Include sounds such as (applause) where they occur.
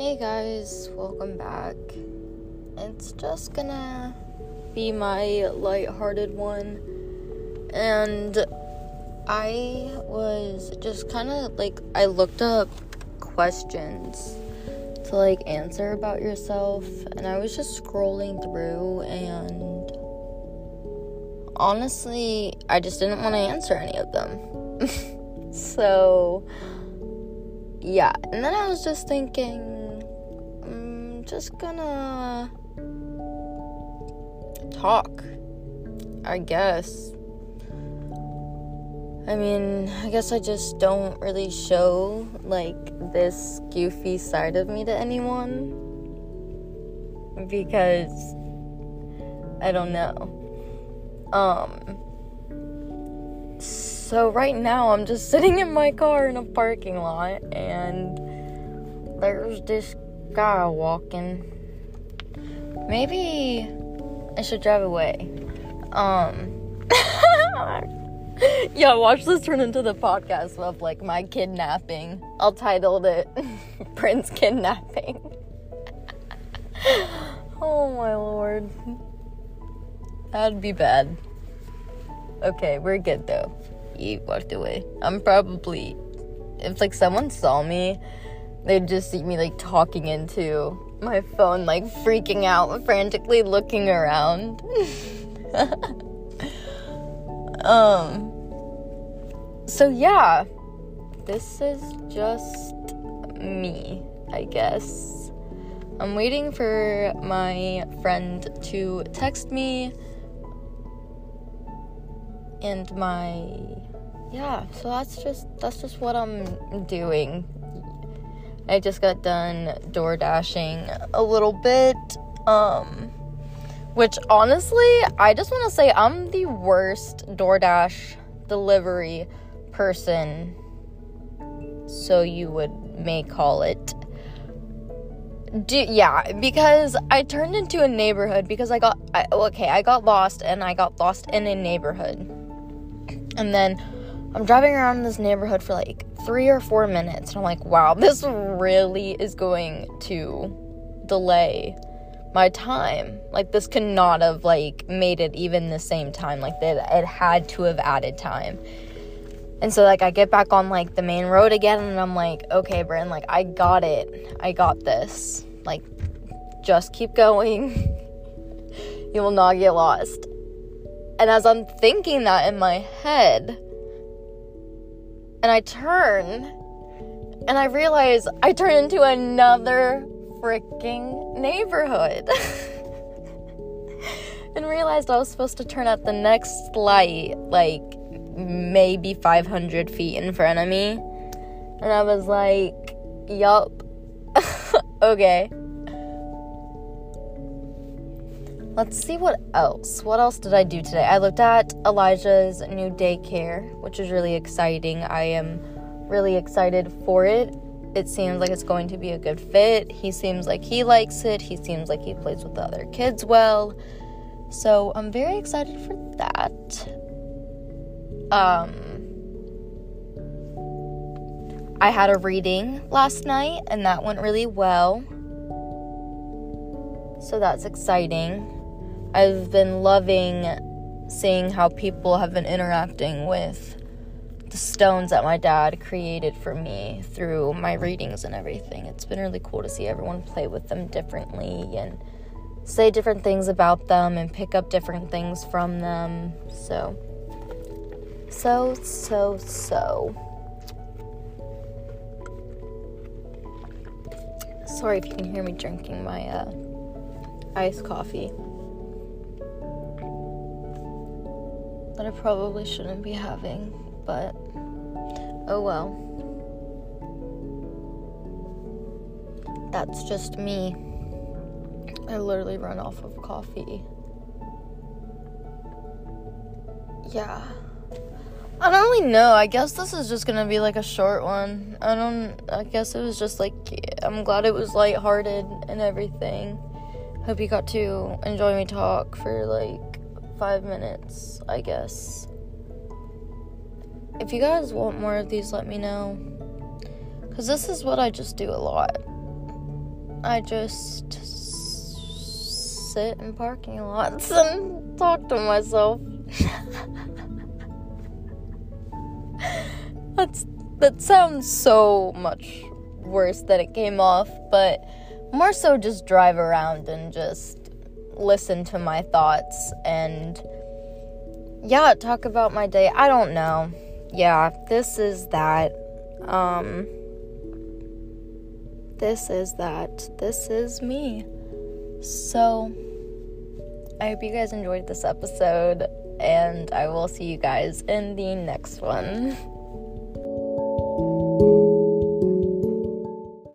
Hey guys, welcome back. It's just gonna be my light-hearted one. And I was just kind of like I looked up questions to like answer about yourself and I was just scrolling through and honestly, I just didn't want to answer any of them. (laughs) so yeah, and then I was just thinking just gonna talk. I guess. I mean, I guess I just don't really show like this goofy side of me to anyone because I don't know. Um so right now I'm just (laughs) sitting in my car in a parking lot and there's this guy walking. Maybe I should drive away. Um. (laughs) yeah, watch this turn into the podcast of like my kidnapping. I'll title it (laughs) Prince Kidnapping. (laughs) oh my lord. That'd be bad. Okay, we're good though. He walked away. I'm probably. If like someone saw me they'd just see me like talking into my phone, like freaking out, frantically looking around. (laughs) um, so yeah, this is just me, I guess. I'm waiting for my friend to text me and my yeah so that's just that's just what i'm doing I just got done door dashing a little bit. Um, which honestly, I just want to say I'm the worst DoorDash delivery person. So you would may call it. Do, yeah, because I turned into a neighborhood because I got I, okay, I got lost and I got lost in a neighborhood. And then I'm driving around in this neighborhood for like three or four minutes, and I'm like, wow, (laughs) this really is going to delay my time. Like, this could not have like made it even the same time. Like, that it had to have added time. And so, like, I get back on like the main road again, and I'm like, okay, Bryn, like, I got it. I got this. Like, just keep going. (laughs) you will not get lost. And as I'm thinking that in my head, and I turn and I realize I turn into another freaking neighborhood. (laughs) and realized I was supposed to turn at the next light, like maybe 500 feet in front of me. And I was like, yup. (laughs) okay. Let's see what else. What else did I do today? I looked at Elijah's new daycare, which is really exciting. I am really excited for it. It seems like it's going to be a good fit. He seems like he likes it. He seems like he plays with the other kids well. So I'm very excited for that. Um, I had a reading last night and that went really well. So that's exciting. I've been loving seeing how people have been interacting with the stones that my dad created for me through my readings and everything. It's been really cool to see everyone play with them differently and say different things about them and pick up different things from them. So, so, so, so. Sorry if you can hear me drinking my uh, iced coffee. That I probably shouldn't be having, but oh well. That's just me. I literally run off of coffee. Yeah. I don't really know. I guess this is just gonna be like a short one. I don't. I guess it was just like. I'm glad it was lighthearted and everything. Hope you got to enjoy me talk for like five minutes, I guess. If you guys want more of these, let me know. Because this is what I just do a lot. I just sit in parking lots (laughs) and talk to myself. (laughs) That's that sounds so much worse than it came off, but more so just drive around and just listen to my thoughts and yeah, talk about my day. I don't know. Yeah, this is that. Um this is that. This is me. So I hope you guys enjoyed this episode and I will see you guys in the next one. (laughs)